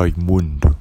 Raimundo.